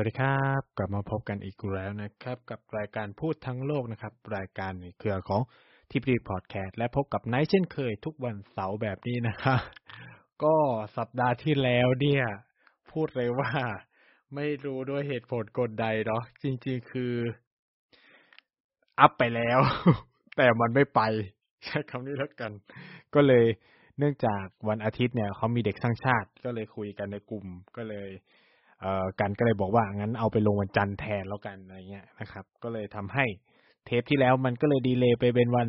สวัสดีครับ กลับมาพบกันอีกแล้วนะครับ กับรายการพูดทั้งโลกนะครับ รายการเครือของทิปดีพอดแคสต์และพบกับไนท์เช่นเคยทุกวันเสาร์แบบนี้นะครับ ก็สัปดาห์ที่แล้วเนี่ย พูดเลยว่า ไม่รู้ด้วยเหตุผลกลใดเนาะจริงๆคือ อัพไปแล้ว แต่มันไม่ไปใช้คำนี้แล้วกัน ก็เลยเนื่องจากวันอาทิตย์เนี่ยเขามีเด็กสร้างชาติ ก็เลยคุยกันในกลุ่มก็เลย เอ่อกันก็เลยบอกว่างั้นเอาไปลงวันจันทร์แทนแล้วกันอะไรเงี้ยนะครับ ก็เลยทำให้เทปที่แล้วมันก็เลยดีเลย์ไปเป็นวัน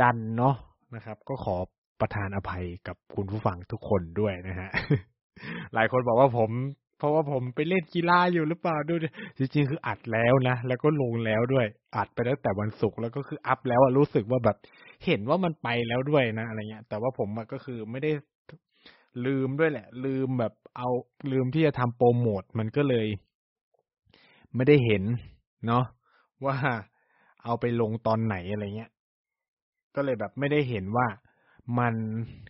จันทร์เนาะนะครับ ก็ขอประทานอภัยกับคุณผู้ฟังทุกคนด้วยนะฮะหลายคนบอกว่าผม เพราะว่าผมไปเล่นกีฬาอยู่หรือเปล่าดูจริงๆคืออัดแล้วนะแล้วก็ลงแล้วด้วย อัดไปตั้งแต่วันศุกร์แล้วก็คืออัพแล้วอะรู้สึกว่าแบบเห็นว่ามันไปแล้วด้วยนะอะไรเงี้ย แต่ว่าผมก็คือไม่ได้ ลืมด้วยแหละ ลืมแบบเอาลืมที่จะทำโปรโมทมันก็เลย ไม่ได้เห็น เนาะว่าเอาไปลงตอนไหนอะไรเงี้ย ก็เลยแบบไม่ได้เห็นว่ามัน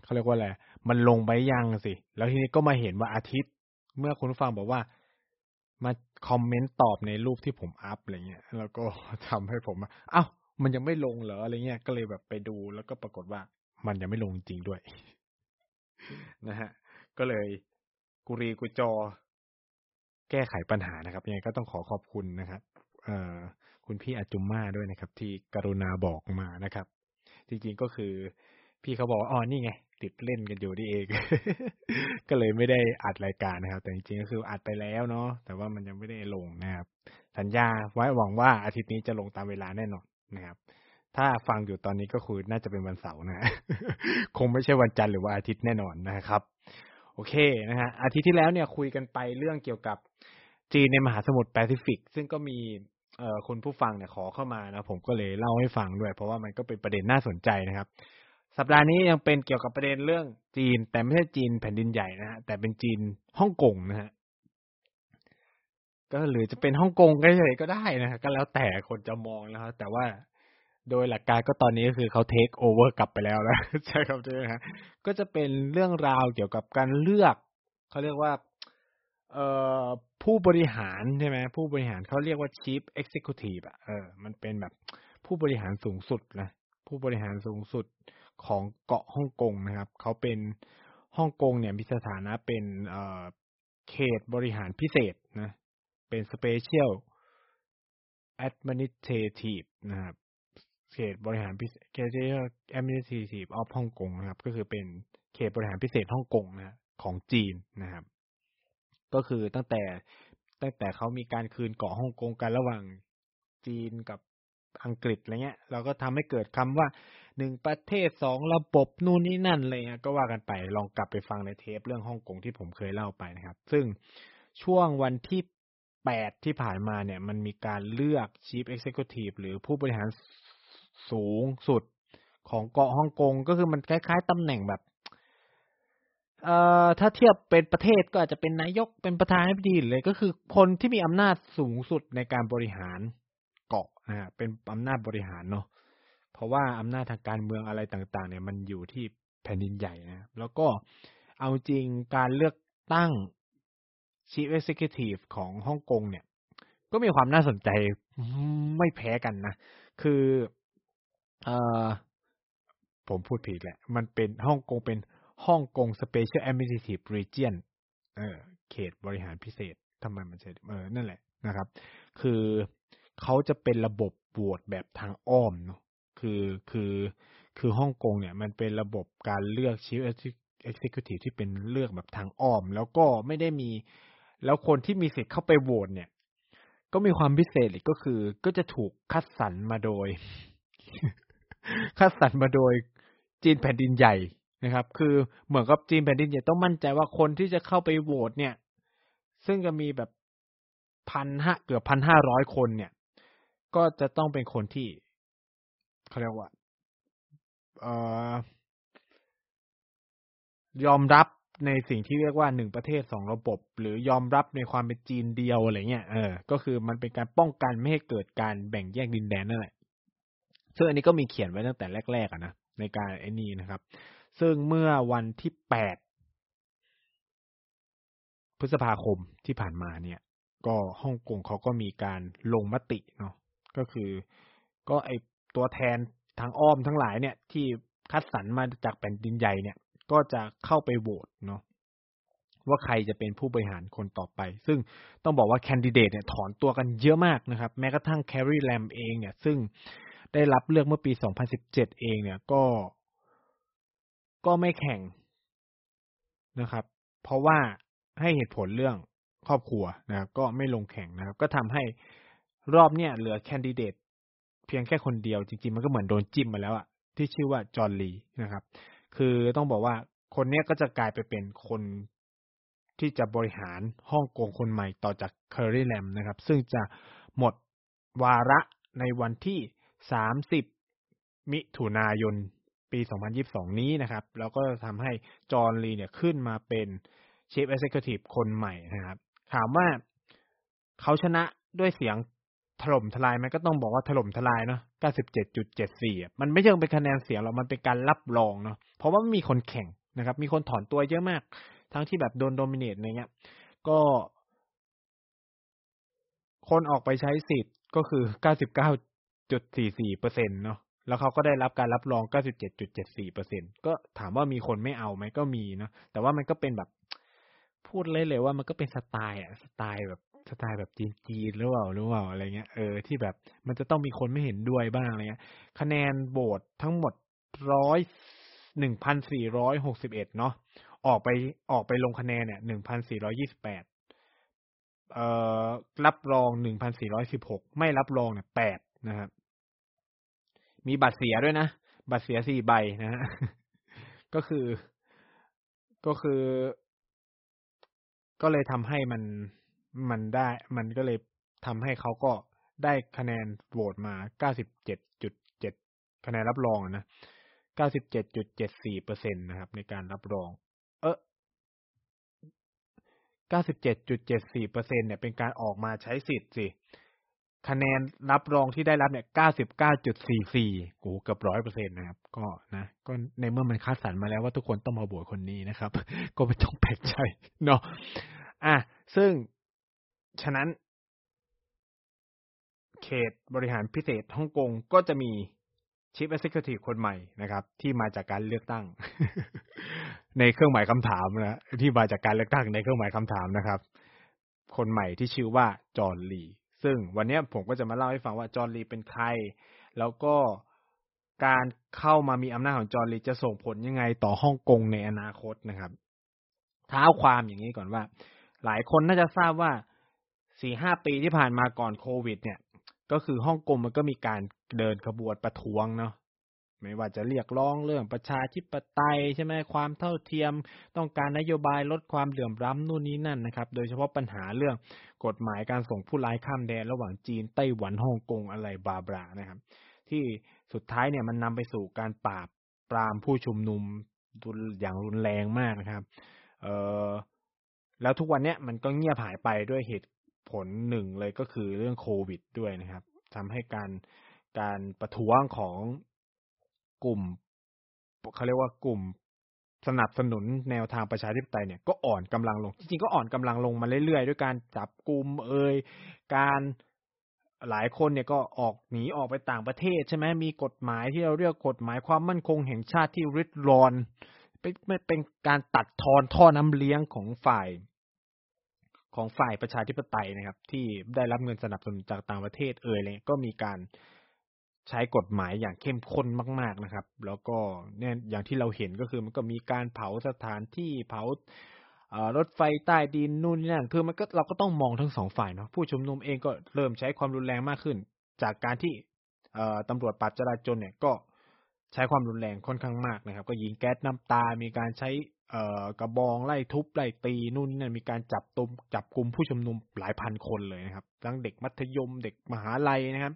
เขาเรียกว่าอะไรมันลงไปยังสิ แล้วทีนี้ก็มาเห็นว่าอาทิตย์ เมื่อคุณผู้ฟังบอกว่ามาคอมเมนต์ตอบในรูปที่ผมอัพอะไรเงี้ย แล้วก็ทำให้ผมอ้าวมันยังไม่ลงเหรออะไรเงี้ย ก็เลยแบบไปดูแล้วก็ปรากฏว่า มันยังไม่ลงจริงด้วย นะฮะ ก็เลยกุรีกุจอ แก้ไขปัญหานะครับยังไงก็ต้องขอขอบคุณนะครับเอ่อคุณพี่อาจุมมาด้วยนะครับ ที่กรุณาบอกมานะครับ จริงๆก็คือ พี่เขาบอกว่าอ๋อนี่ไง ติดเล่นกันอยู่นี่เอง ก็เลยไม่ได้อัดรายการนะครับ แต่จริงๆก็คืออัดไปแล้วเนาะแต่ว่ามันยังไม่ได้ลงนะครับ สัญญาไว้หวังว่าอาทิตย์นี้จะลงตามเวลาแน่นอนนะครับ ถ้าฟังอยู่ตอนนี้ก็คือน่าจะเป็นวันเสาร์นะ คงไม่ใช่วันจันทร์หรือว่าอาทิตย์แน่นอนนะครับ โอเคนะฮะอาทิตย์ที่แล้วเนี่ยคุยกันไปเรื่องเกี่ยวกับจีนในมหาสมุทรแปซิฟิก ซึ่งก็มีเอ่อคุณผู้ฟังเนี่ยขอเข้ามานะผมก็เลยเล่าให้ฟังด้วย เพราะว่ามันก็เป็นประเด็นน่าสนใจนะครับ สัปดาห์นี้ยังเป็นเกี่ยวกับประเด็นเรื่องจีน แต่ไม่ใช่จีนแผ่นดินใหญ่นะฮะแต่เป็นจีนฮ่องกงนะฮะก็หรือจะเป็นฮ่องกงก็เฉยก็ได้นะฮะก็แล้วแต่คนจะมองนะครับแต่ว่า โดยหลักการก็ตอนนี้ก็คือเขาเทคโอเวอร์กลับไปแล้วนะใช่ครับใช่ไหมฮะก็จะเป็นเรื่องราวเกี่ยวกับการเลือกเขาเรียกว่าเอ่อผู้บริหารใช่ไหมผู้บริหารเขาเรียกว่า chief executive อะเออมันเป็นแบบผู้บริหารสูงสุดนะผู้บริหารสูงสุดของเกาะฮ่องกงนะครับเขาเป็นฮ่องกงเนี่ยมีสถานะเป็นเอ่อเขตบริหารพิเศษนะเป็น special administrative นะครับ เขตบริหารพิเศษ administrative of ฮ่องกงนะครับ ก็คือเป็นเขตบริหารพิเศษฮ่องกงนะของจีนนะครับ ก็คือตั้งแต่ตั้งแต่เขามีการคืนเกาะฮ่องกงกันระหว่างจีนกับอังกฤษอะไรเงี้ย เราก็ทำให้เกิดคำว่าหนึ่งประเทศสองระบบนู่นนี่นั่นอะไรเงี้ยก็ว่ากันไปลองกลับไปฟังในเทปเรื่องฮ่องกงที่ผมเคยเล่าไปนะครับ ซึ่งช่วงวันที่แปดที่ผ่านมาเนี่ย มันมีการเลือก Chief Executive หรือผู้บริหาร สูงสุดของเกาะฮ่องกงก็คือมันคล้ายๆตำแหน่งแบบ เอ่อถ้าเทียบเป็นประเทศก็อาจจะเป็นนายกเป็นประธานาธิบดีเลยก็คือคนที่มีอำนาจสูงสุดในการบริหารเกาะนะฮะเป็นอำนาจบริหารเนาะเพราะว่าอำนาจทางการเมืองอะไรต่าง ๆ เนี่ยมันอยู่ที่แผ่นดินใหญ่นะแล้วก็เอาจริงการเลือกตั้ง Chief Executive ของฮ่องกงเนี่ย ก็มีความน่าสนใจไม่แพ้กันนะ คือ อ่อผมพูดผิดแหละ มันเป็นฮ่องกงเป็นฮ่องกง Special Administrative Region เออเขตบริหารพิเศษทำไมมันใช่เออนั่นแหละนะครับ คือเขาจะเป็นระบบโหวตแบบทางอ้อมเนาะคือคือคือฮ่องกงเนี่ยมันเป็นระบบการเลือก Chief Executive ที่เป็นเลือกแบบทางอ้อม แล้วก็ไม่ได้มี แล้วคนที่มีสิทธิ์เข้าไปโหวตเนี่ย ก็มีความพิเศษอีกก็คือ ก็จะถูกคัดสรรมาโดย คัดสรรมาโดยจีนแผ่นดินใหญ่นะครับ คือเหมือนกับจีนแผ่นดินใหญ่ต้องมั่นใจว่าคนที่จะเข้าไปโหวตเนี่ย ซึ่งจะมีแบบพันห้าเกือบพันห้าร้อยคนเนี่ย ก็จะต้องเป็นคนที่เขาเรียกว่าเอ่อยอมรับในสิ่งที่เรียกว่าหนึ่งประเทศสองระบบ หรือยอมรับในความเป็นจีนเดียวอะไรเงี้ยเออ ก็คือมันเป็นการป้องกันไม่ให้เกิดการแบ่งแยกดินแดนนั่นแหละ ซึ่งอันนี้ก็มีเขียนไว้ตั้งแต่แรกๆอะนะในการไอ้นี่นะครับ ซึ่งเมื่อวันที่แปดพฤษภาคมที่ผ่านมาเนี่ย ก็ฮ่องกงเขาก็มีการลงมติเนาะก็คือ ก็ไอตัวแทนทางอ้อมทั้งหลายเนี่ยที่คัดสรรมาจากแผ่นดินใหญ่เนี่ย ก็จะเข้าไปโหวตเนาะว่าใครจะเป็นผู้บริหารคนต่อไป ซึ่งต้องบอกว่าแคนดิเดตเนี่ยถอนตัวกันเยอะมากนะครับ แม้กระทั่งแคร์รีแลมเองเนี่ย ซึ่ง ได้รับเลือกเมื่อปี 2017 เองเนี่ยก็ก็ไม่แข่งนะครับ เพราะว่าให้เหตุผลเรื่องครอบครัวนะครับก็ไม่ลงแข่งนะครับ ก็ทำให้รอบเนี่ยเหลือแคนดิเดตเพียงแค่คนเดียวจริงๆ มันก็เหมือนโดนจิ้มมาแล้วอะที่ชื่อว่าจอร์นลีนะครับ คือต้องบอกว่าคนเนี้ยก็จะกลายไปเป็นคนที่จะบริหารฮ่องกงคนใหม่ต่อจากเคอร์รีแลมนะครับ ซึ่งจะหมดวาระในวันที่ 30มิถุนายนปี 2022 นี้นะครับ แล้วก็ทำให้จอห์นลีเนี่ยขึ้นมาเป็น Chief Executive คนใหม่นะครับ ถามว่าเขาชนะด้วยเสียงถล่มทลายไหมก็ต้องบอกว่าถล่มทลายเนาะ 97.74 มันไม่ใช่เป็นคะแนนเสียงหรอก มันเป็นการรับรองเนาะ เพราะว่ามีคนแข่งนะครับ มีคนถอนตัวเยอะมาก ทั้งที่แบบโดนโดมิเนตอะไรเงี้ย ก็ คนออกไปใช้สิทธิ์ก็คือ 99.44เปอร์เซ็นเนาะแล้วเขาก็ได้รับการรับรอง97.74เปอร์เซ็นก็ถามว่ามีคนไม่เอาไหมก็มีเนาะแต่ว่ามันก็เป็นแบบ พูดเลยเลยว่ามันก็เป็นสไตล์อะสไตล์แบบสไตล์แบบจีนๆหรือเปล่าหรือเปล่าอะไรเงี้ยเออที่แบบมันจะต้องมีคนไม่เห็นด้วยบ้างอะไรเงี้ย คะแนนโหวตทั้งหมดร้อยหนึ่งพันสี่ร้อยหกสิบเอ็ดเนาะออกไปออกไปลงคะแนนเนี่ยหนึ่งพันสี่ร้อยี่สิบแปดเอ่อรับรองหนึ่งพันสี่ร้อยสิบหกไม่รับรองเนี่ยแปด นะครับ มีบัตรเสียด้วยนะ บัตรเสียสี่ใบนะฮะก็คือ ก็คือ ก็เลยทำให้มันมันได้ มันก็เลยทำให้เขาก็ได้คะแนนโหวตมาเก้าสิบเจ็ดจุดเจ็ดคะแนนรับรองนะเก้าสิบเจ็ดจุดเจ็ดสี่เปอร์เซ็นตนะครับ ในการรับรอง เออเก้าสิบเจ็ดจุดเจ็ดสี่เปอร์เซ็นเนี่ยเป็นการออกมาใช้สิทธิ์สิ คะแนนรับรองที่ได้รับเนี่ยเก้าสิบเก้าจุดสี่สี่โอ้เกือบร้อยเปอร์เซ็นต์นะครับ ก็นะ ก็ในเมื่อมันคัดสรรมาแล้วว่าทุกคนต้องมาบวชคนนี้นะครับ ก็ไม่ต้องแปลกใจเนาะ อะ ซึ่ง ฉะนั้น เขตบริหารพิเศษฮ่องกงก็จะมี Chief Executive นใหม่นะครับ ที่มาจากการเลือกตั้ง ในเครื่องหมายคำถามนะที่มาจากการเลือกตั้งในเครื่องหมายคำถามนะครับ คนใหม่ที่ชื่อว่าจอห์นลี ซึ่งวันนี้ผมก็จะมาเล่าให้ฟังว่าจอห์นลีเป็นใคร แล้วก็การเข้ามามีอำนาจของจอร์นลีจะส่งผลยังไงต่อฮ่องกงในอนาคตนะครับเท้าความอย่างนี้ก่อนว่า หลายคนน่าจะทราบว่าสี่ห้าปีที่ผ่านมาก่อนโควิด เนี่ย ก็คือฮ่องกงมันก็มีการเดินขบวนประท้วงเนาะ ไม่ว่าจะเรียกร้องเรื่องประชาธิปไตยใช่ไหมความเท่าเทียม ต้องการนโยบายลดความเหลื่อมล้ำนู่นนี้นั่นนะครับ โดยเฉพาะปัญหาเรื่องกฎหมายการส่งผู้ร้ายข้ามแดนระหว่างจีนไต้หวันฮ่องกงอะไรบาบรานะครับ ที่สุดท้ายเนี่ยมันนำไปสู่การปราบปรามผู้ชุมนุมอย่างรุนแรงมากนะครับเออแล้วทุกวันเนี้ยมันก็เงียบหายไปด้วยเหตุผลหนึ่งเลยก็คือเรื่องโควิดด้วยนะครับทำให้การการประท้วงของ กลุ่มเขาเรียกว่ากลุ่มสนับสนุนแนวทางประชาธิปไตยเนี่ยก็อ่อนกำลังลง จริงๆก็อ่อนกำลังลงมาเรื่อยๆ ด้วยการจับกลุ่มเอ่ยการหลายคนเนี่ยก็ออกหนีออกไปต่างประเทศใช่ไหมมีกฎหมายที่เราเรียกกฎหมายความมั่นคงแห่งชาติที่ริดรอนเป็นเป็นการตัดทอนท่อน้ำเลี้ยงของฝ่าย ของฝ่ายประชาธิปไตยนะครับ ที่ได้รับเงินสนับสนุนจากต่างประเทศเอ่ยเลยก็มีการ ใช้กฎหมายอย่างเข้มข้นมาก ๆนะครับ แล้วก็เนี่ยอย่างที่เราเห็นก็คือมันก็มีการเผาสถานที่เผารถไฟใต้ดินนู่นนี่นั่นคือมันก็เราก็ต้องมองทั้งสองฝ่ายเนาะผู้ชุมนุมเองก็เริ่มใช้ความรุนแรงมากขึ้น จากการที่ตำรวจปราบจราจรเนี่ยก็ใช้ความรุนแรงค่อนข้างมากนะครับ ก็ยิงแก๊สน้ำตา มีการใช้กระบองไล่ทุบไล่ตีนู่นนี่นั่นมีการจับตุมจับกลุ่มผู้ชุมนุมหลายพันคนเลยนะครับ ทั้งเด็กมัธยมเด็กมหาลัยนะครับ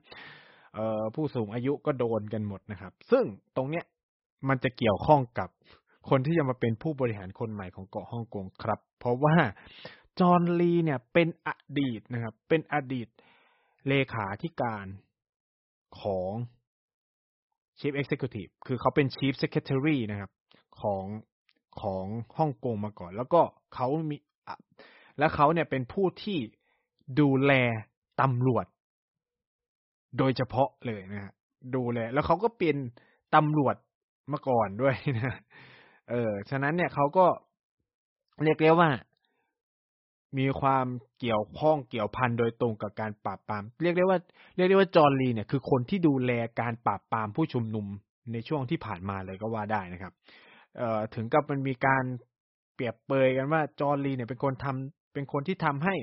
เอ่อผู้สูงอายุก็โดนกันหมดนะครับ ซึ่งตรงเนี้ยมันจะเกี่ยวข้องกับคนที่จะมาเป็นผู้บริหารคนใหม่ของเกาะฮ่องกงครับ เพราะว่าจอห์นลีเนี่ยเป็นอดีตนะครับ เป็นอดีตเลขาธิการของ Chief Executive คือเขาเป็น Chief Secretary นะครับ ของของฮ่องกงมาก่อน แล้วก็เขามี แล้วเขาเนี่ยเป็นผู้ที่ดูแลตำรวจ โดยเฉพาะเลยนะฮะดูแลแล้วเขาก็เป็นตำรวจมาก่อนด้วยนะเออ ฉะนั้นเนี่ยเขาก็เรียกได้ว่า มีความเกี่ยวข้องเกี่ยวพันโดยตรงกับการปราบปราม เรียกได้ว่า เรียกได้ว่าจอร์ลีเนี่ยคือคนที่ดูแลการปราบปรามผู้ชุมนุมในช่วงที่ผ่านมาเลยก็ว่าได้นะครับ เอ่อถึงกับมันมีการเปรียบเปยกันว่าจอร์ลีเนี่ยเป็นคนทำเป็นคนที่ทำให้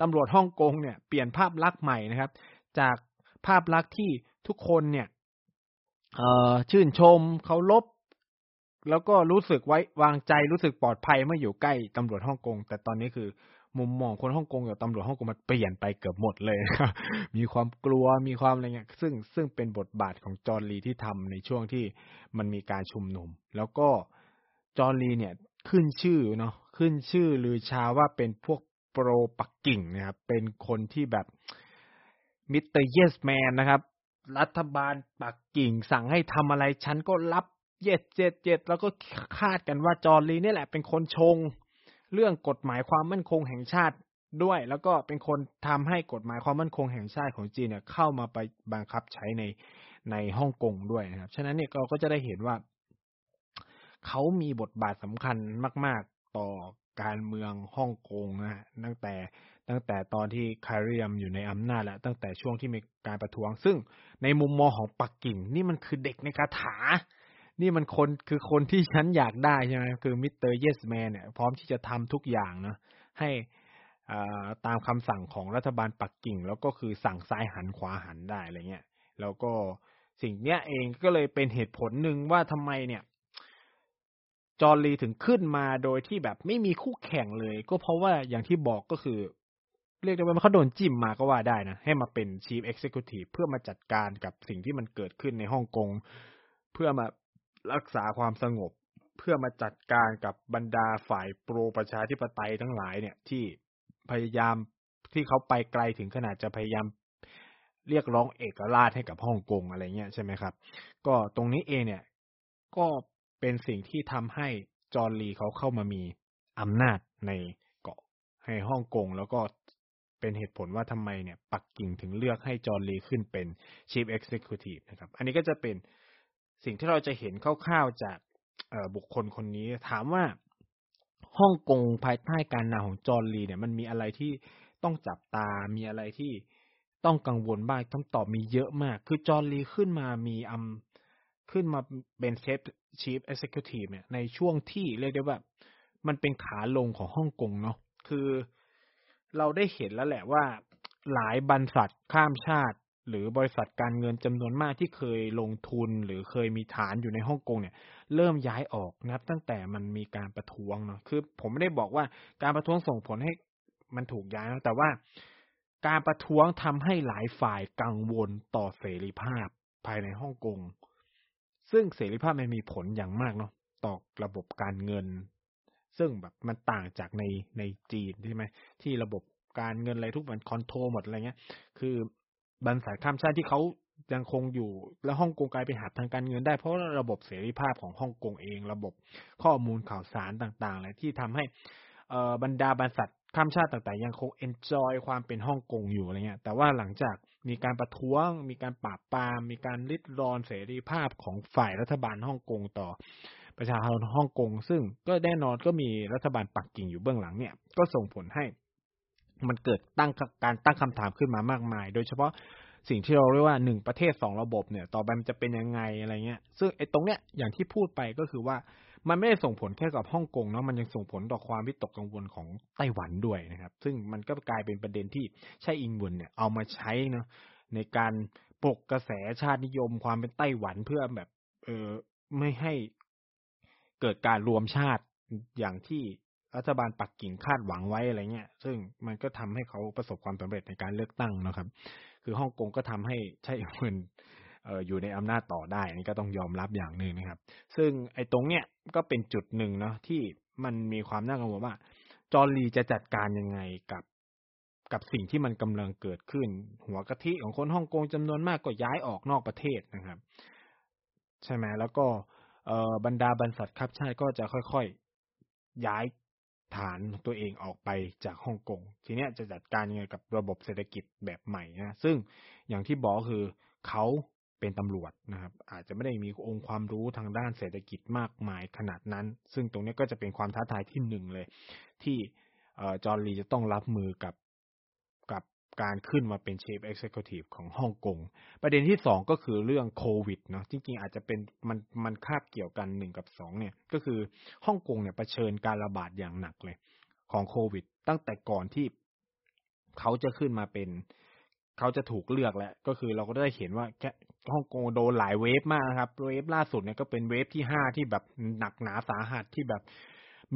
ตำรวจฮ่องกงเนี่ยเปลี่ยนภาพลักษณ์ใหม่นะครับ จาก ภาพลักษณ์ที่ทุกคนเนี่ยเอชื่นชมเคารพแล้วก็รู้สึกไว้วางใจรู้สึกปลอดภัยเมื่ออยู่ใกล้ตำรวจฮ่องกง แต่ตอนนี้คือมุมมองคนฮ่องกงกับตำรวจฮ่องกงมันเปลี่ยนไปเกือบหมดเลยครับมีความกลัวมีความอะไรเงี้ยซึ่งซึ่งเป็นบทบาทของจอห์นลีที่ทำในช่วงที่มันมีการชุมนุม แล้วก็จอห์นลีเนี่ยขึ้นชื่อเนาะขึ้นชื่อลือชาว่าเป็นพวก pro ปักกิ่งนะครับเป็นคนที่แบบ Mister Yes Man นะครับ รัฐบาลปักกิ่งสั่งให้ทำอะไร ฉันก็รับเย็ดเจ็ดเจ็ดแล้วก็คาดกันว่าจอร์ลีนี่แหละเป็นคนชง เรื่องกฎหมายความมั่นคงแห่งชาติด้วย แล้วก็เป็นคนทำให้กฎหมายความมั่นคงแห่งชาติของจีนเนี่ย เข้ามาไปบังคับใช้ในในฮ่องกงด้วยนะครับ ฉะนั้นเนี่ยเราก็จะได้เห็นว่า เขามีบทบาทสำคัญมาก ๆ ต่อการเมืองฮ่องกงนะฮะตั้งแต่ ตั้งแต่ตอนที่แคร์รีแลมอยู่ในอำนาจแล้วตั้งแต่ช่วงที่มีการประท้วง ซึ่งในมุมมองของปักกิ่ง นี่มันคือเด็กในคาถา นี่มันคนคือคนที่ฉันอยากได้ใช่ไหมคือ Mister Yes Man เนี่ยพร้อมที่จะทำทุกอย่างนะให้ตามคำสั่งของรัฐบาลปักกิ่ง แล้วก็คือสั่งซ้ายหันขวาหันได้อะไรเงี้ยแล้วก็สิ่งเนี้ยเองก็เลยเป็นเหตุผลหนึ่งว่าทำไมเนี่ยจอห์นลีถึงขึ้นมาโดยที่แบบไม่มีคู่แข่งเลย ก็เพราะว่าอย่างที่บอกก็คือ เรียกได้ว่าเขาโดนจิ้มมาก็ว่าได้นะ ให้มาเป็น Chief Executive เพื่อมาจัดการกับสิ่งที่มันเกิดขึ้นในฮ่องกง เพื่อมารักษาความสงบ เพื่อมาจัดการกับบรรดาฝ่ายโปรประชาธิปไตยทั้งหลายเนี่ย ที่พยายามที่เขาไปไกลถึงขนาดจะพยายามเรียกร้องเอกราชให้กับฮ่องกงอะไรเงี้ยใช่ไหมครับ ก็ตรงนี้เองเนี่ย ก็เป็นสิ่งที่ทำให้จอร์ลีเขาเข้ามามีอำนาจในเกาะในฮ่องกงแล้วก็ เป็นเหตุผลว่าทำไมเนี่ยปักกิ่งถึงเลือกให้จอร์ลีขึ้นเป็น Chief Executive นะครับ อันนี้ก็จะเป็นสิ่งที่เราจะเห็นคร่าวๆจากบุคคลคนนี้ถามว่าฮ่องกงภายใต้การนำของจอร์ลีเนี่ยมันมีอะไรที่ต้องจับตา มีอะไรที่ต้องกังวลบ้างต้องตอบมีเยอะมาก คือจอร์ลีขึ้นมามีอำขึ้นมาเป็นเซฟ Chief Executive เนี่ยในช่วงที่เรียกได้ว่า มันเป็นขาลงของฮ่องกงเนาะคือ เราได้เห็นแล้วแหละว่า หลายบรรษัทข้ามชาติ หรือบริษัทการเงินจำนวนมากที่เคยลงทุนหรือเคยมีฐานอยู่ในฮ่องกงเนี่ย เริ่มย้ายออกนับ ตั้งแต่มันมีการประท้วงเนาะคือผมไม่ได้บอกว่าการประท้วงส่งผลให้มันถูกย้ายนะแต่ว่าการประท้วงทำให้หลายฝ่ายกังวลต่อเสรีภาพภายในฮ่องกง ซึ่งเสรีภาพมันมีผลอย่างมากเนาะต่อระบบการเงิน ซึ่งแบบมันต่างจากในในจีนใช่ไหมที่ระบบการเงินอะไรทุกมัน control หมดอะไรเงี้ย คือบรรษัทข้ามชาติที่เขายังคงอยู่แล้วฮ่องกงกลายเป็น hub ทางการเงินได้เพราะระบบเสรีภาพของฮ่องกงเอง ระบบข้อมูลข่าวสารต่างๆอะไรที่ทำให้บรรดาบรรษัทข้ามชาติต่างๆ ยังคง enjoy ความเป็นฮ่องกงอยู่อะไรเงี้ย แต่ว่าหลังจากมีการประท้วง มีการปราบปราม มีการริดรอนเสรีภาพของฝ่ายรัฐบาลฮ่องกงต่อ ประชาชนฮ่องกง ซึ่งก็แน่นอนก็มีรัฐบาลปักกิ่งอยู่เบื้องหลังเนี่ย ก็ส่งผลให้มันเกิดตั้งการตั้งคำถามขึ้นมามากมาย โดยเฉพาะสิ่งที่เราเรียกว่าหนึ่งประเทศสองระบบเนี่ย ต่อไปมันจะเป็นยังไงอะไรเงี้ย ซึ่งไอ้ตรงเนี้ยอย่างที่พูดไปก็คือว่ามันไม่ได้ส่งผลแค่กับฮ่องกงเนาะมันยังส่งผลต่อความวิตกกังวลของไต้หวันด้วยนะครับ ซึ่งมันก็กลายเป็นประเด็นที่ใช่อิงวนเนี่ยเอามาใช้เนาะในการปลุกกระแสชาตินิยมความเป็นไต้หวันเพื่อแบบ เออไม่ให้ เกิดการรวมชาติอย่างที่รัฐบาลปักกิ่งคาดหวังไว้อะไรเงี้ย ซึ่งมันก็ทำให้เขาประสบความสำเร็จในการเลือกตั้งนะครับ คือฮ่องกงก็ทำให้ใช่เงินอออยู่ในอำนาจต่อได้นี่ก็ต้องยอมรับอย่างหนึ่งนะครับ ซึ่งไอ้ตรงเนี้ยก็เป็นจุดหนึ่งเนาะที่มันมีความน่ากังวลว่า จอร์ลีจะจัดการยังไงกับกับสิ่งที่มันกำลังเกิดขึ้น หัวกะทิของคนฮ่องกงจำนวนมากก็ย้ายออกนอกประเทศนะครับ ใช่ไหมแล้วก็ เอ่อบรรดาบรรษัทครับชาติก็จะค่อยๆย้ายฐานตัวเองออกไปจากฮ่องกง ทีเนี้ยจะจัดการยังไงกับระบบเศรษฐกิจแบบใหม่นะซึ่งอย่างที่บอกคือเขาเป็นตำรวจนะครับ อาจจะไม่ได้มีองค์ความรู้ทางด้านเศรษฐกิจมากมายขนาดนั้น ซึ่งตรงนี้ก็จะเป็นความท้าทายที่หนึ่งเลย ที่จอร์ลีจะต้องรับมือกับ การขึ้นมาเป็น Chief Executive ของฮ่องกง ประเด็นที่สองก็คือเรื่องโควิดเนาะจริงๆอาจจะเป็นมันมันคาบเกี่ยวกันหนึ่งกับสองเนี่ย ก็คือฮ่องกงเนี่ยเผชิญการระบาดอย่างหนักเลย ของโควิด ตั้งแต่ก่อนที่เขาจะขึ้นมาเป็นเขาจะถูกเลือกแล้ว ก็คือเราก็ได้เห็นว่าแค่ฮ่องกงโดนหลายเวฟมากนะครับ เวฟล่าสุดเนี่ยก็เป็นเวฟที่ห้าที่แบบหนักหนาสาหัสที่แบบ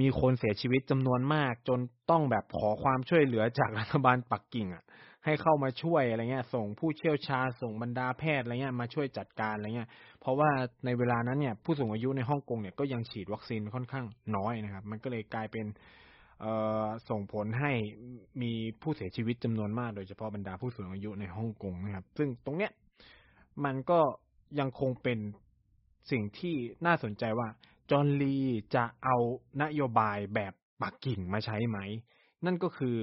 มีคนเสียชีวิตจำนวนมาก จนต้องแบบขอความช่วยเหลือจากรัฐบาลปักกิ่งอะ ให้เข้ามาช่วยอะไรเงี้ย ส่งผู้เชี่ยวชาญส่งบรรดาแพทย์อะไรเงี้ยมาช่วยจัดการอะไรเงี้ย เพราะว่าในเวลานั้นเนี่ยผู้สูงอายุในฮ่องกงเนี่ยก็ยังฉีดวัคซีนค่อนข้างน้อยนะครับ มันก็เลยกลายเป็นส่งผลให้มีผู้เสียชีวิตจำนวนมาก โดยเฉพาะบรรดาผู้สูงอายุในฮ่องกงนะครับ ซึ่งตรงเนี้ยมันก็ยังคงเป็นสิ่งที่น่าสนใจว่าจอห์นลีจะเอานโยบายแบบปักกิ่งมาใช้ไหม นั่นก็คือ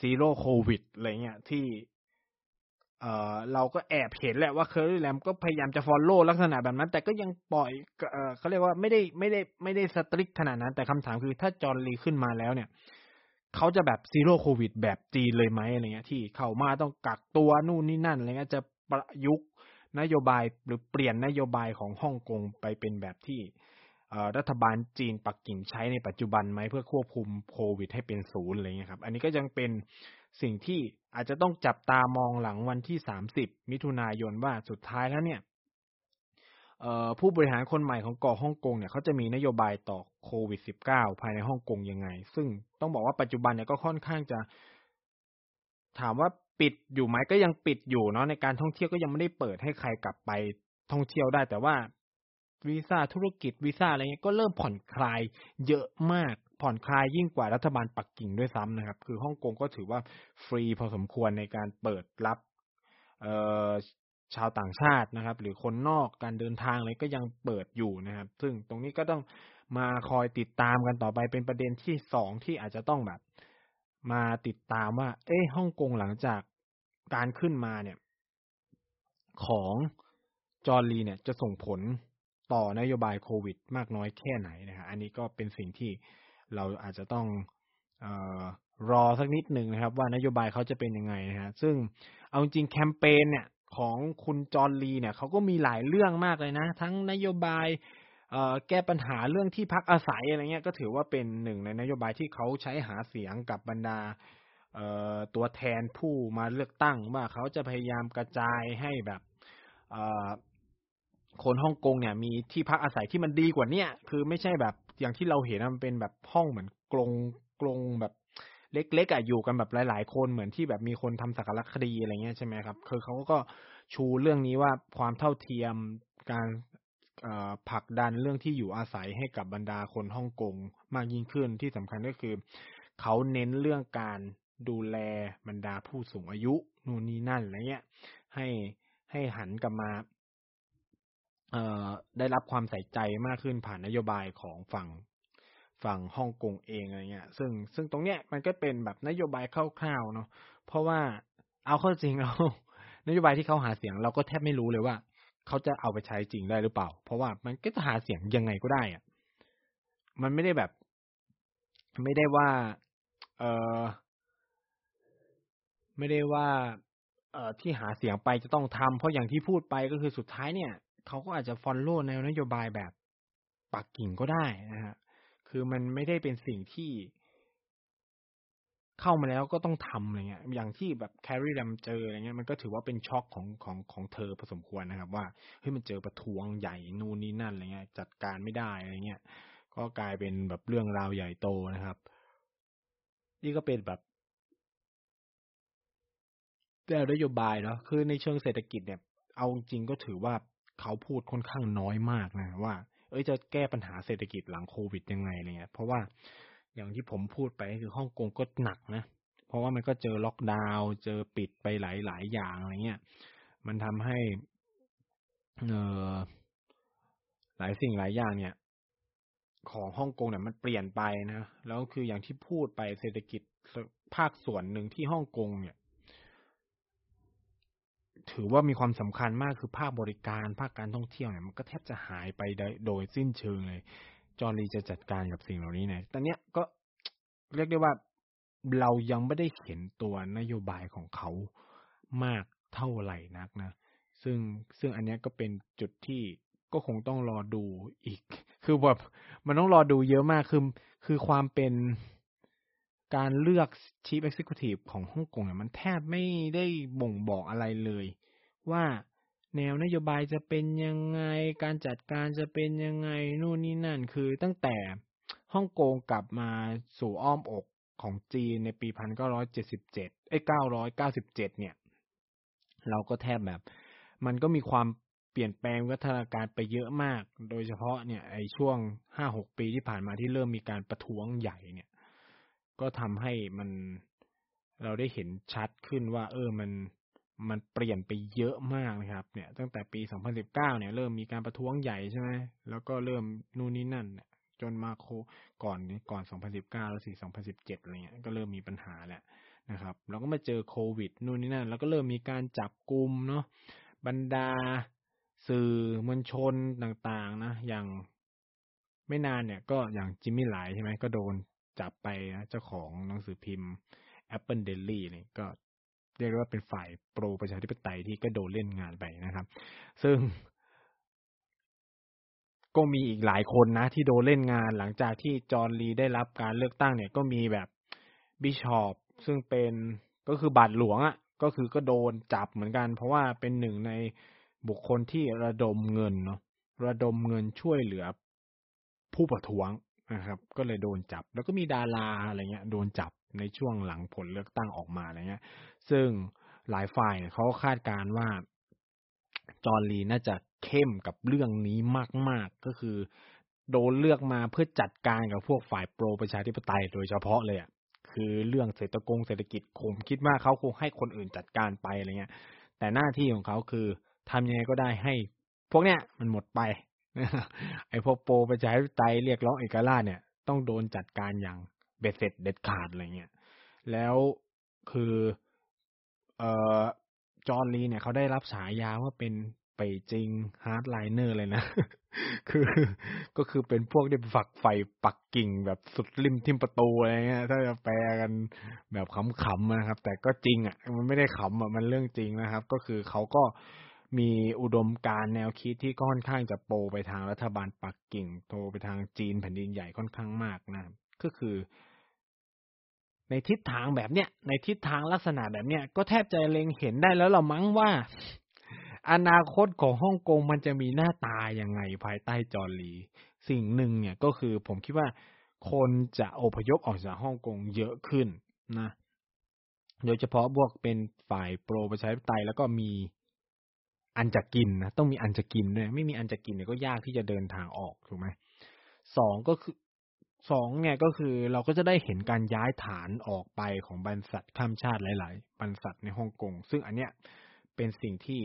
Zero Covid อะไรเงี้ยที่ เอ่อเราก็แอบเห็นแหละว่าเคอร์รี่แลมก็พยายามจะ follow ลักษณะแบบนั้น แต่ก็ยังปล่อยเออเขาเรียกว่าไม่ได้ไม่ได้ไม่ได้ strict ขนาดนั้น แต่คำถามคือถ้าจอห์นลีขึ้นมาแล้วเนี่ยเขาจะแบบซีโร่โควิดแบบจีนเลยไหมอะไรเงี้ยที่เข้ามาต้องกักตัวนู่นนี่นั่นอะไรเงี้ยจะประยุกต์นโยบายหรือเปลี่ยนนโยบายของฮ่องกงไปเป็นแบบที่ รัฐบาลจีนปักกิ่งใช้ในปัจจุบันไหมเพื่อควบคุมโควิดให้เป็นศูนย์อะไรเงี้ยครับ อันนี้ก็ยังเป็นสิ่งที่อาจจะต้องจับตามองหลังวันที่สามสิบมิถุนายนว่าสุดท้ายแล้วเนี่ยผู้บริหารคนใหม่ของเกาะฮ่องกงเนี่ยเขาจะมีนโยบายต่อโควิด -19 ภายในฮ่องกงยังไง ซึ่งต้องบอกว่าปัจจุบันเนี่ยก็ค่อนข้างจะ ถามว่าปิดอยู่ไหมก็ยังปิดอยู่เนาะในการท่องเที่ยวก็ยังไม่ได้เปิดให้ใครกลับไปท่องเที่ยวได้ แต่ว่า วีซ่าธุรกิจวีซ่าอะไรเงี้ยก็เริ่มผ่อนคลายเยอะมากผ่อนคลายยิ่งกว่ารัฐบาลปักกิ่งด้วยซ้ำนะครับ คือฮ่องกงก็ถือว่าฟรีพอสมควรในการเปิดรับชาวต่างชาตินะครับ หรือคนนอกการเดินทางอะไรก็ยังเปิดอยู่นะครับ ซึ่งตรงนี้ก็ต้องมาคอยติดตามกันต่อไปเป็นประเด็นที่สองที่อาจจะต้องแบบ มาติดตามว่า เอ้ฮ่องกงหลังจากการขึ้นมาเนี่ย ของจอห์นลีเนี่ยจะส่งผล ต่อนโยบายโควิด มากน้อยแค่ไหนนะฮะอันนี้ก็เป็นสิ่งที่เราอาจจะต้องรอสักนิดหนึ่งนะครับ ว่านโยบายเขาจะเป็นยังไงนะฮะซึ่งเอาจริงแคมเปญเนี่ยของคุณจอห์นลีเนี่ยเขาก็มีหลายเรื่องมากเลยนะ ทั้งนโยบายแก้ปัญหาเรื่องที่พักอาศัยอะไรเงี้ยก็ถือว่าเป็นหนึ่งในนโยบายที่เขาใช้หาเสียงกับบรรดาตัวแทนผู้มาเลือกตั้งว่าเขาจะพยายามกระจายให้แบบ คนฮ่องกงเนี่ยมีที่พักอาศัยที่มันดีกว่าเนี้ยคือไม่ใช่แบบอย่างที่เราเห็นมันเป็นแบบห้องเหมือนกรงกรงแบบเล็กๆอะอยู่กันแบบหลาย ๆ คนเหมือนที่แบบมีคนทำสักรคดีอะไรเงี้ยใช่ไหมครับ คือเขาก็ชูเรื่องนี้ว่าความเท่าเทียมการผลักดันเรื่องที่อยู่อาศัยให้กับบรรดาคนฮ่องกงมากยิ่งขึ้นที่สำคัญก็คือ เขาเน้นเรื่องการดูแลบรรดาผู้สูงอายุนู่นนี่นั่นอะไรเงี้ยให้ให้หันกลับมา ได้รับความใส่ใจมากขึ้นผ่านนโยบายของฝั่งฝั่งฮ่องกงเองอะไรเงี้ย ซึ่งซึ่งตรงเนี้ยมันก็เป็นแบบนโยบายคร่าวๆเนาะ เพราะว่าเอาเข้าจริงเรานโยบายที่เขาหาเสียงเราก็แทบไม่รู้เลยว่า เขาจะเอาไปใช้จริงได้หรือเปล่า เพราะว่ามันก็จะหาเสียงยังไงก็ได้อะมันไม่ได้แบบ ไม่ได้ว่า เออไม่ได้ว่า เออที่หาเสียงไปจะต้องทำเพราะอย่างที่พูดไปก็คือสุดท้ายเนี่ย เขาก็อาจจะฟอลโล่ในนโยบายแบบปักกิ่งก็ได้นะฮะคือมันไม่ได้เป็นสิ่งที่ เข้ามาแล้วก็ต้องทำอะไรเงี้ย อย่างที่แบบแคร์รีแรมเจออะไรเงี้ยมันก็ถือว่าเป็นช็อกของของของเธอพอสมควรนะครับ ว่าเฮ้ยมันเจอประท้วงใหญ่นู่นนี่นั่นอะไรเงี้ย จัดการไม่ได้อะไรเงี้ยก็กลายเป็นแบบเรื่องราวใหญ่โตนะครับ นี่ก็เป็นแบบแต่นโยบายเนาะคือในเชิงเศรษฐกิจเนี่ย เอาจริงก็ถือว่า เขาพูดค่อนข้างน้อยมากนะว่า เอ้ยจะแก้ปัญหาเศรษฐกิจหลังโควิดยังไงเนี่ยเพราะว่าอย่างที่ผมพูดไปคือฮ่องกงก็หนักนะ เพราะว่ามันก็เจอล็อกดาวน์เจอปิดไปหลายหลายอย่างอะไรเงี้ย มันทำให้เออหลายสิ่งหลายอย่างเนี่ย ของฮ่องกงเนี่ยมันเปลี่ยนไปนะ แล้วคืออย่างที่พูดไปเศรษฐกิจภาคส่วนหนึ่งที่ฮ่องกงเนี่ย ถือว่ามีความสำคัญมากคือภาคบริการภาคการท่องเที่ยวเนี่ยมันก็แทบจะหายไปโดยสิ้นเชิงเลย จอร์ลีจะจัดการกับสิ่งเหล่านี้เนี่ยตอนเนี้ยก็เรียกได้ว่าเรายังไม่ได้เห็นตัวนโยบายของเขามากเท่าไหร่นักนะ ซึ่งซึ่งอันนี้ก็เป็นจุดที่ก็คงต้องรอดูอีก คือแบบมันต้องรอดูเยอะมากคือคือความเป็น การเลือก Chief Executive ของฮ่องกงเนี่ยมันแทบไม่ได้บ่งบอกอะไรเลย ว่าแนวนโยบายจะเป็นยังไง การจัดการจะเป็นยังไงนู่นนี่นั่น คือตั้งแต่ฮ่องกงกลับมาสู่อ้อมอกของจีนในปีพันเก้าร้อยเจ็ดสิบเจ็ดเอ้เก้าร้อยเก้าสิบเจ็ดเนี่ย เราก็แทบแบบ มันก็มีความเปลี่ยนแปลงวัฒนาการไปเยอะมาก โดยเฉพาะเนี่ยไอ้ช่วงห้าหกปีที่ผ่านมาที่เริ่มมีการประท้วงใหญ่เนี่ย ก็ทำให้มันเราได้เห็นชัดขึ้นว่า เออมันมันเปลี่ยนไปเยอะมากนะครับ เนี่ย ตั้งแต่ปี 2019 เนี่ย เริ่มมีการประท้วงใหญ่ใช่ไหมแล้วก็เริ่มนู่นนี่นั่นจนมาโคก่อนก่อน 2019 แล้วสิ2017อะไรเงี้ยก็เริ่มมีปัญหาแหละนะครับแล้วก็มาเจอโควิดนู่นนี่นั่น แล้วก็เริ่มมีการจับกลุ่มเนาะบรรดาสื่อมวลชนต่างๆนะ อย่างไม่นานเนี่ย ก็อย่างจิมมี่ไหลใช่ไหมก็โดน จับไปนะเจ้าของหนังสือพิมพ์ Apple Daily นี่ก็เรียกว่าเป็นฝ่ายโปรประชาธิปไตยที่ก็โดนเล่นงานไปนะครับ ซึ่ง ก็มีอีกหลายคนนะ ที่โดนเล่นงานหลังจากที่จอร์นลีได้รับการเลือกตั้งเนี่ยก็มีแบบบิชอปซึ่งเป็นก็คือบาทหลวงอะ่ะ ก็คือก็โดนจับเหมือนกัน เพราะว่าเป็นหนึ่งในบุคคลที่ระดมเงินเนาะระดมเงินช่วยเหลือผู้ประท้วง นะครับ ก็เลยโดนจับ แล้วก็มีดาราอะไรเงี้ย โดนจับในช่วงหลังผลเลือกตั้งออกมาอะไรเงี้ย ซึ่งหลายฝ่ายเขาคาดการว่าจอร์ลีน่าจะเข้มกับเรื่องนี้มาก ๆ ก็คือ โดนเลือกมาเพื่อจัดการกับพวกฝ่ายโปรประชาธิปไตยโดยเฉพาะเลยอะคือเรื่องเศรษฐกงเศรษฐกิจผมคิดว่าเขาคงให้คนอื่นจัดการไปอะไรเงี้ย แต่หน้าที่ของเขาคือทำยังไงก็ได้ให้ พวกเนี้ยมันหมดไป ไอ้พวก pro ประชาธิปไตยเรียกร้องเอกราชเนี่ย ต้องโดนจัดการอย่างเบ็ดเสร็จเด็ดขาดอะไรเงี้ย แล้วคือเอ่อจอห์นลีเนี่ยเขาได้รับฉายาว่าเป็น Beijing hardliner เลยนะ คือก็คือเป็นพวกที่ฝักใฝ่ปักกิ่งแบบสุดลิ่มทิ่มประตูอะไรเงี้ย ถ้าจะแปลกันแบบขำๆนะครับ แต่ก็จริงอะ มันไม่ได้ขำอะ มันเรื่องจริงนะครับ ก็คือเขาก็ มีอุดมการแนวคิดที่ค่อนข้างจะโปรไปทางรัฐบาลปักกิ่งโตไปทางจีนแผ่นดินใหญ่ค่อนข้างมากนะก็คือ ในทิศทางแบบเนี้ยในทิศทางลักษณะแบบเนี้ยก็แทบจะเล็งเห็นได้แล้วเรามั้งว่า อนาคตของฮ่องกงมันจะมีหน้าตายังไงภายใต้จอร์ลี สิ่งหนึ่งเนี่ยก็คือผมคิดว่าคนจะอพยพออกจากฮ่องกงเยอะขึ้นนะ โดยเฉพาะพวกเป็นฝ่ายโปรประชาธิปไตยแล้วก็มี อันจะกินนะต้องมีอันจะกินด้วยไม่มีอันจะกินเนี่ยก็ยากที่จะเดินทางออกถูกไหมสองก็คือสองเนี่ยก็คือเราก็จะได้เห็นการย้ายฐานออกไปของบรรษัทข้ามชาติหลาย ๆ บรรษัทในฮ่องกงซึ่งอันเนี้ยเป็นสิ่งที่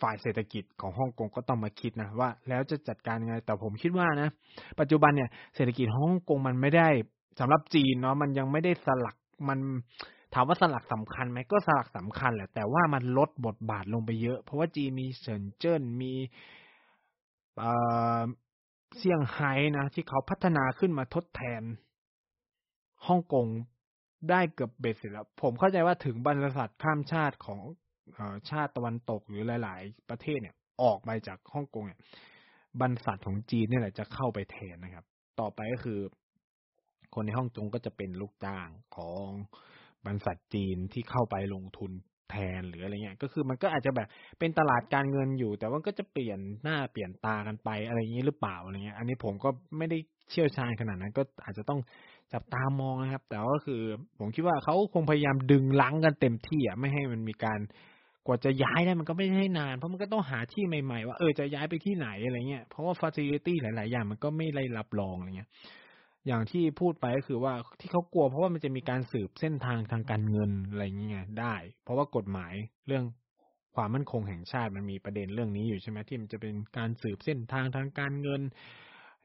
ฝ่ายเศรษฐกิจของฮ่องกงก็ต้องมาคิดนะว่า แล้วจะจัดการยังไงแต่ผมคิดว่านะ ปัจจุบันเนี่ยเศรษฐกิจฮ่องกงมันไม่ได้สำหรับจีนเนาะมันยังไม่ได้สลักมัน ถามว่าสลักสำคัญไหมก็สลักสำคัญแหละ แต่ว่ามันลดบทบาทลงไปเยอะ เพราะว่าจีนมีเซินเจิ้นมีเซี่ยงไฮ้นะ ที่เขาพัฒนาขึ้นมาทดแทนฮ่องกงได้เกือบเบ็ดเสร็จแล้ว ผมเข้าใจว่าถึงบรรษัทข้ามชาติของอชาติตะวันตกหรือหลาย ๆ ประเทศเนี่ย ออกไปจากฮ่องกงเนี่ยบรรษัทของจีนนี่แหละจะเข้าไปแทนนะครับ ต่อไปก็คือ คนในฮ่องกงก็จะเป็นลูกจ้างของ บรรษัทจีนที่เข้าไปลงทุนแทนหรืออะไรเงี้ย ก็คือมันก็อาจจะแบบเป็นตลาดการเงินอยู่ แต่ว่าก็จะเปลี่ยนหน้าเปลี่ยนตากันไปอะไรอย่างนี้หรือเปล่าอะไรเงี้ย อันนี้ผมก็ไม่ได้เชี่ยวชาญขนาดนั้น ก็อาจจะต้องจับตามองนะครับ แต่ก็คือ ผมคิดว่าเขาคงพยายามดึงรั้งกันเต็มที่อะไม่ให้มันมีการกว่าจะย้ายได้มันก็ไม่ได้นาน เพราะมันก็ต้องหาที่ใหม่ๆว่าเออจะย้ายไปที่ไหนอะไรเงี้ยเพราะว่า facility หลาย ๆ อย่างมันก็ไม่ได้รับรองอะไรเงี้ย อย่างที่พูดไปก็คือว่าที่เขากลัวเพราะว่ามันจะมีการสืบเส้นทางทางการเงินอะไรอย่างเงี้ยได้ เพราะว่ากฎหมายเรื่องความมั่นคงแห่งชาติมันมีประเด็นเรื่องนี้อยู่ใช่ไหมที่มันจะเป็นการสืบเส้นทางทางการเงิน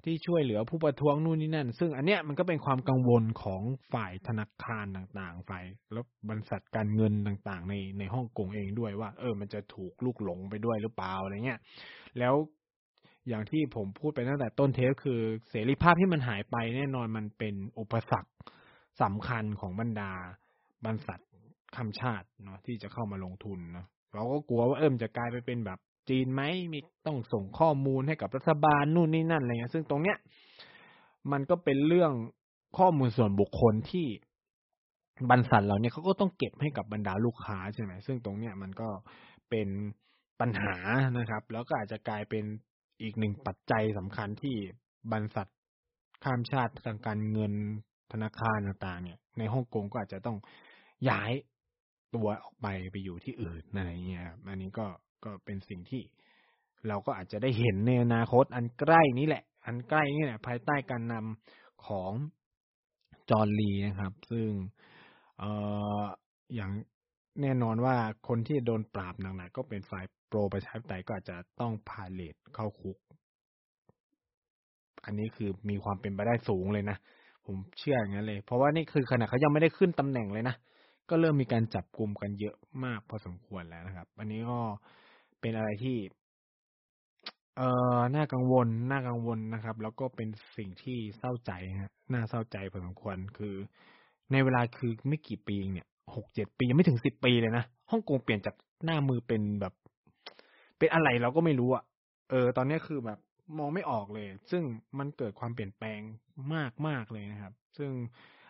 ที่ช่วยเหลือผู้ประท้วงนู่นนี่นั่น ซึ่งอันเนี้ยมันก็เป็นความกังวลของฝ่ายธนาคารต่างๆ ฝ่ายแล้วบริษัทการเงินต่างๆ ในในฮ่องกงเองด้วยว่า เออ มันจะถูกลูกหลงไปด้วยหรือเปล่าอะไรเงี้ยแล้ว อย่างที่ผมพูดไปตั้งแต่ต้นเทปคือเสรีภาพที่มันหายไปแน่นอนมันเป็นอุปสรรคสำคัญของบรรดาบรรษัทข้ามชาติเนาะที่จะเข้ามาลงทุนเนาะเราก็กลัวว่าเอิมจะกลายไปเป็นแบบจีนไหมมีต้องส่งข้อมูลให้กับรัฐบาลนู่นนี่นั่นอะไรเงี้ยซึ่งตรงเนี้ยมันก็เป็นเรื่องข้อมูลส่วนบุคคลที่บรรษัทเราเนี่ยเขาก็ต้องเก็บให้กับบรรดาลูกค้าใช่ไหมซึ่งตรงเนี้ยมันก็เป็นปัญหานะครับ แล้วก็อาจจะกลายเป็น อีกหนึ่งปัจจัยสำคัญที่บรรษัทข้ามชาติทางการเงินธนาคารต่างๆ เนี่ย ในฮ่องกงก็อาจจะต้องย้ายตัวออกไปไปอยู่ที่อื่นอะไรเงี้ยอันนี้ก็ก็เป็นสิ่งที่เราก็อาจจะได้เห็นในอนาคตอันใกล้นี้แหละ อันใกล้นี่แหละภายใต้การนำของจอร์ลีนะครับ ซึ่งเอ่ออย่างแน่นอนว่าคนที่โดนปราบหนักๆก็เป็นฝ่ายโปรประชาธิปไตยก็อาจจะต้องพาเลทเข้าคุก อันนี้คือมีความเป็นไปได้สูงเลยนะ ผมเชื่ออย่างนั้นเลย เพราะว่านี่คือขณะเขายังไม่ได้ขึ้นตำแหน่งเลยนะ ก็เริ่มมีการจับกลุ่มกันเยอะมากพอสมควรแล้วนะครับ อันนี้ก็เป็นอะไรที่ เอ่อน่ากังวลน่ากังวลนะครับ แล้วก็เป็นสิ่งที่เศร้าใจฮะน่าเศร้าใจพอสมควรคือ ในเวลาคือไม่กี่ปีเนี่ยหกเจ็ดปียังไม่ถึงสิบปีเลยนะฮ่องกงเปลี่ยนจากหน้ามือเป็นแบบ เป็นอะไรเราก็ไม่รู้อะเออ ตอนนี้คือแบบมองไม่ออกเลย ซึ่งมันเกิดความเปลี่ยนแปลงมากมากเลยนะครับ ซึ่ง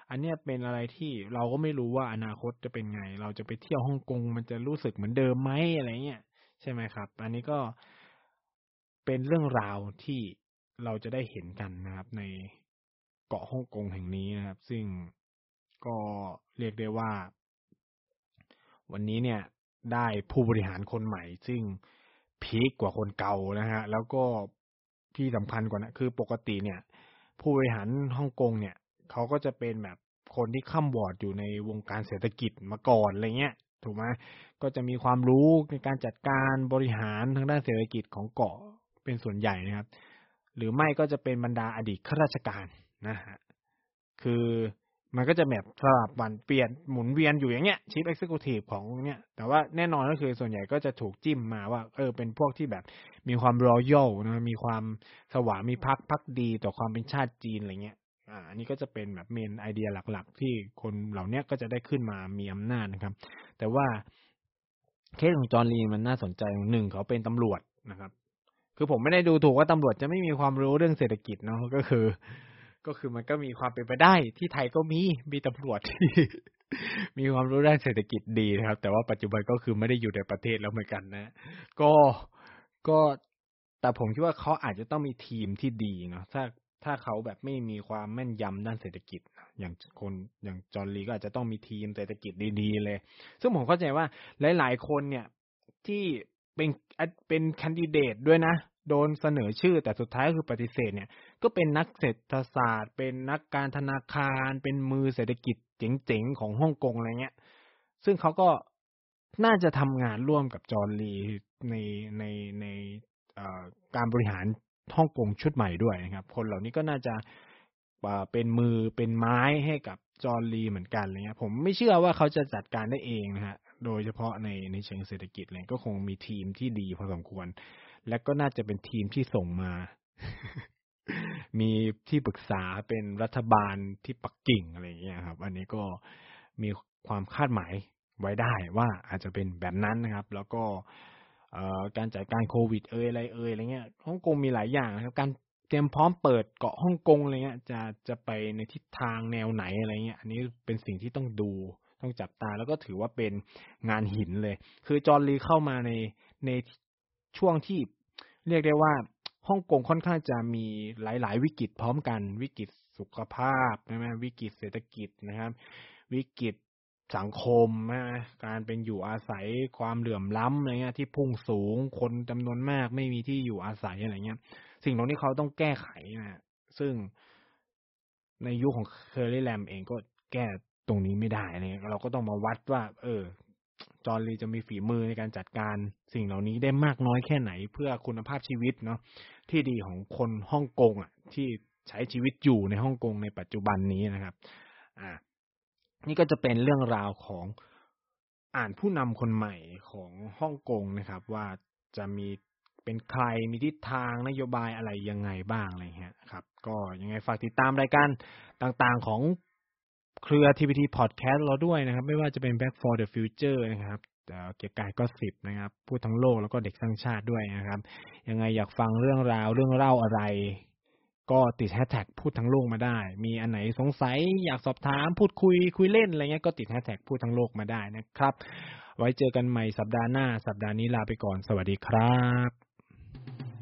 อันนี้เป็นอะไรที่เราก็ไม่รู้ว่าอนาคตจะเป็นไง เราจะไปเที่ยวฮ่องกงมันจะรู้สึกเหมือนเดิมไหมอะไรเงี้ยใช่ไหมครับ อันนี้ก็เป็นเรื่องราวที่เราจะได้เห็นกันนะครับ ในเกาะฮ่องกงแห่งนี้นะครับ ซึ่งก็เรียกได้ว่า วันนี้เนี่ย ได้ผู้บริหารคนใหม่ ซึ่ง peak กว่าคนเก่านะฮะ แล้วก็ที่สำคัญกว่านะคือปกติเนี่ย ผู้บริหารฮ่องกงเนี่ยเขาก็จะเป็นแบบคนที่คร่ำหวอดอยู่ในวงการเศรษฐกิจมาก่อนอะไรเงี้ยถูกไหมก็จะมีความรู้ในการจัดการบริหารทางด้านเศรษฐกิจของเกาะเป็นส่วนใหญ่นะครับ หรือไม่ก็จะเป็นบรรดาอดีตข้าราชการนะฮะคือ มันก็จะแบบสลับสับเปลี่ยนหมุนเวียนอยู่อย่างเงี้ย Chief Executive ของเนี้ยแต่ว่าแน่นอนก็คือส่วนใหญ่ก็จะถูกจิ้มมาว่า เออ เป็นพวกที่แบบมีความรอยัลนะมีความสว่างมีพักพักดีต่อความเป็นชาติจีนอะไรเงี้ยอ่าอันนี้ก็จะเป็นแบบเมนไอเดียหลัก ๆ ที่คนเหล่านี้ก็จะได้ขึ้นมามีอำนาจนะครับ แต่ว่าเคสของจอร์นลีมันน่าสนใจหนึ่งเขาเป็นตำรวจนะครับ คือผมไม่ได้ดูถูกว่าตำรวจจะไม่มีความรู้เรื่องเศรษฐกิจเนาะก็คือ ก็คือมันก็มีความเป็นไปได้ ที่ไทยก็มีมีตำรวจที่มีความรู้ด้านเศรษฐกิจดีนะครับ แต่ว่าปัจจุบันก็คือไม่ได้อยู่ในประเทศแล้วเหมือนกันนะ ก็ก็แต่ผมคิดว่าเขาอาจจะต้องมีทีมที่ดีเนาะถ้าถ้าเขาแบบไม่มีความแม่นยำด้านเศรษฐกิจ อย่างคนอย่างจอร์ลีก็อาจจะต้องมีทีมเศรษฐกิจดีๆเลย ซึ่งผมเข้าใจว่าหลาย ๆ คนเนี่ยที่เป็นเป็นแคนดิเดตด้วยนะ โดนเสนอชื่อแต่สุดท้ายคือปฏิเสธเนี่ย ก็เป็นนักเศรษฐศาสตร์ เป็นนักการธนาคาร เป็นมือเศรษฐกิจเจ๋งๆของฮ่องกงอะไรเงี้ย ซึ่งเขาก็น่าจะทำงานร่วมกับจอร์ลีในในในการบริหารฮ่องกงชุดใหม่ด้วยนะครับ คนเหล่านี้ก็น่าจะเป็นมือเป็นไม้ให้กับจอร์ลีเหมือนกันเลยครับผมไม่เชื่อว่าเขาจะจัดการได้เองนะฮะ โดยเฉพาะในในเชิงเศรษฐกิจเลยก็คงมีทีมที่ดีพอสมควร และก็น่าจะเป็นทีมที่ส่งมา มีที่ปรึกษาเป็นรัฐบาลที่ปักกิ่งอะไรอย่างเงี้ยครับ อันนี้ก็มีความคาดหมายไว้ได้ว่าอาจจะเป็นแบบนั้นนะครับ แล้วก็การจัดการโควิดเอ่ยอะไรเอ่ยอะไรเงี้ยฮ่องกงมีหลายอย่างนะครับ การเตรียมพร้อมเปิดเกาะฮ่องกงอะไรเงี้ย จะจะไปในทิศทางแนวไหนอะไรเงี้ย อันนี้เป็นสิ่งที่ต้องดูต้องจับตาแล้วก็ถือว่าเป็นงานหินเลย คือจอร์ลีเข้ามาในในช่วงที่ เรียกได้ว่าฮ่องกงค่อนข้างจะมีหลาย ๆ วิกฤตพร้อมกัน วิกฤตสุขภาพใช่ไหมวิกฤตเศรษฐกิจนะครับ วิกฤตสังคมนะการเป็นอยู่อาศัยความเหลื่อมล้ำอะไรเงี้ยที่พุ่งสูงคนจำนวนมากไม่มีที่อยู่อาศัยอะไรเงี้ย สิ่งเหล่านี้เขาต้องแก้ไขนะซึ่งในยุคของเคอร์รี่แลมเองก็แก้ตรงนี้ไม่ได้เนี่ยเราก็ต้องมาวัดว่า เออ จอร์ลีจะมีฝีมือในการจัดการสิ่งเหล่านี้ได้มากน้อยแค่ไหนเพื่อคุณภาพชีวิตเนาะที่ดีของคนฮ่องกงอะ ที่ใช้ชีวิตอยู่ในฮ่องกงในปัจจุบันนี้นะครับ อ่า นี่ก็จะเป็นเรื่องราวของอ่านผู้นำคนใหม่ของฮ่องกงนะครับ ว่าจะมีเป็นใครมีทิศทางนโยบายอะไรยังไงบ้างอะไรเงี้ยครับ ก็ยังไงฝากติดตามรายการต่างๆของ เครือ TPT Podcast เราด้วยนะครับ ไม่ว่าจะเป็น Back for the Future นะครับเกี่ยวกับก็สิบนะครับ พูดทั้งโลกแล้วก็เด็กสร้างชาติด้วยนะครับ ยังไงอยากฟังเรื่องราวเรื่องเล่าอะไร ก็ติดแฮชแท็กพูดทั้งโลกมาได้ มีอันไหนสงสัยอยากสอบถามพูดคุยคุยเล่นอะไรเงี้ยก็ติดแฮชแท็กพูดทั้งโลกมาได้นะครับ ไว้เจอกันใหม่สัปดาห์หน้า สัปดาห์นี้ลาไปก่อน สวัสดีครับ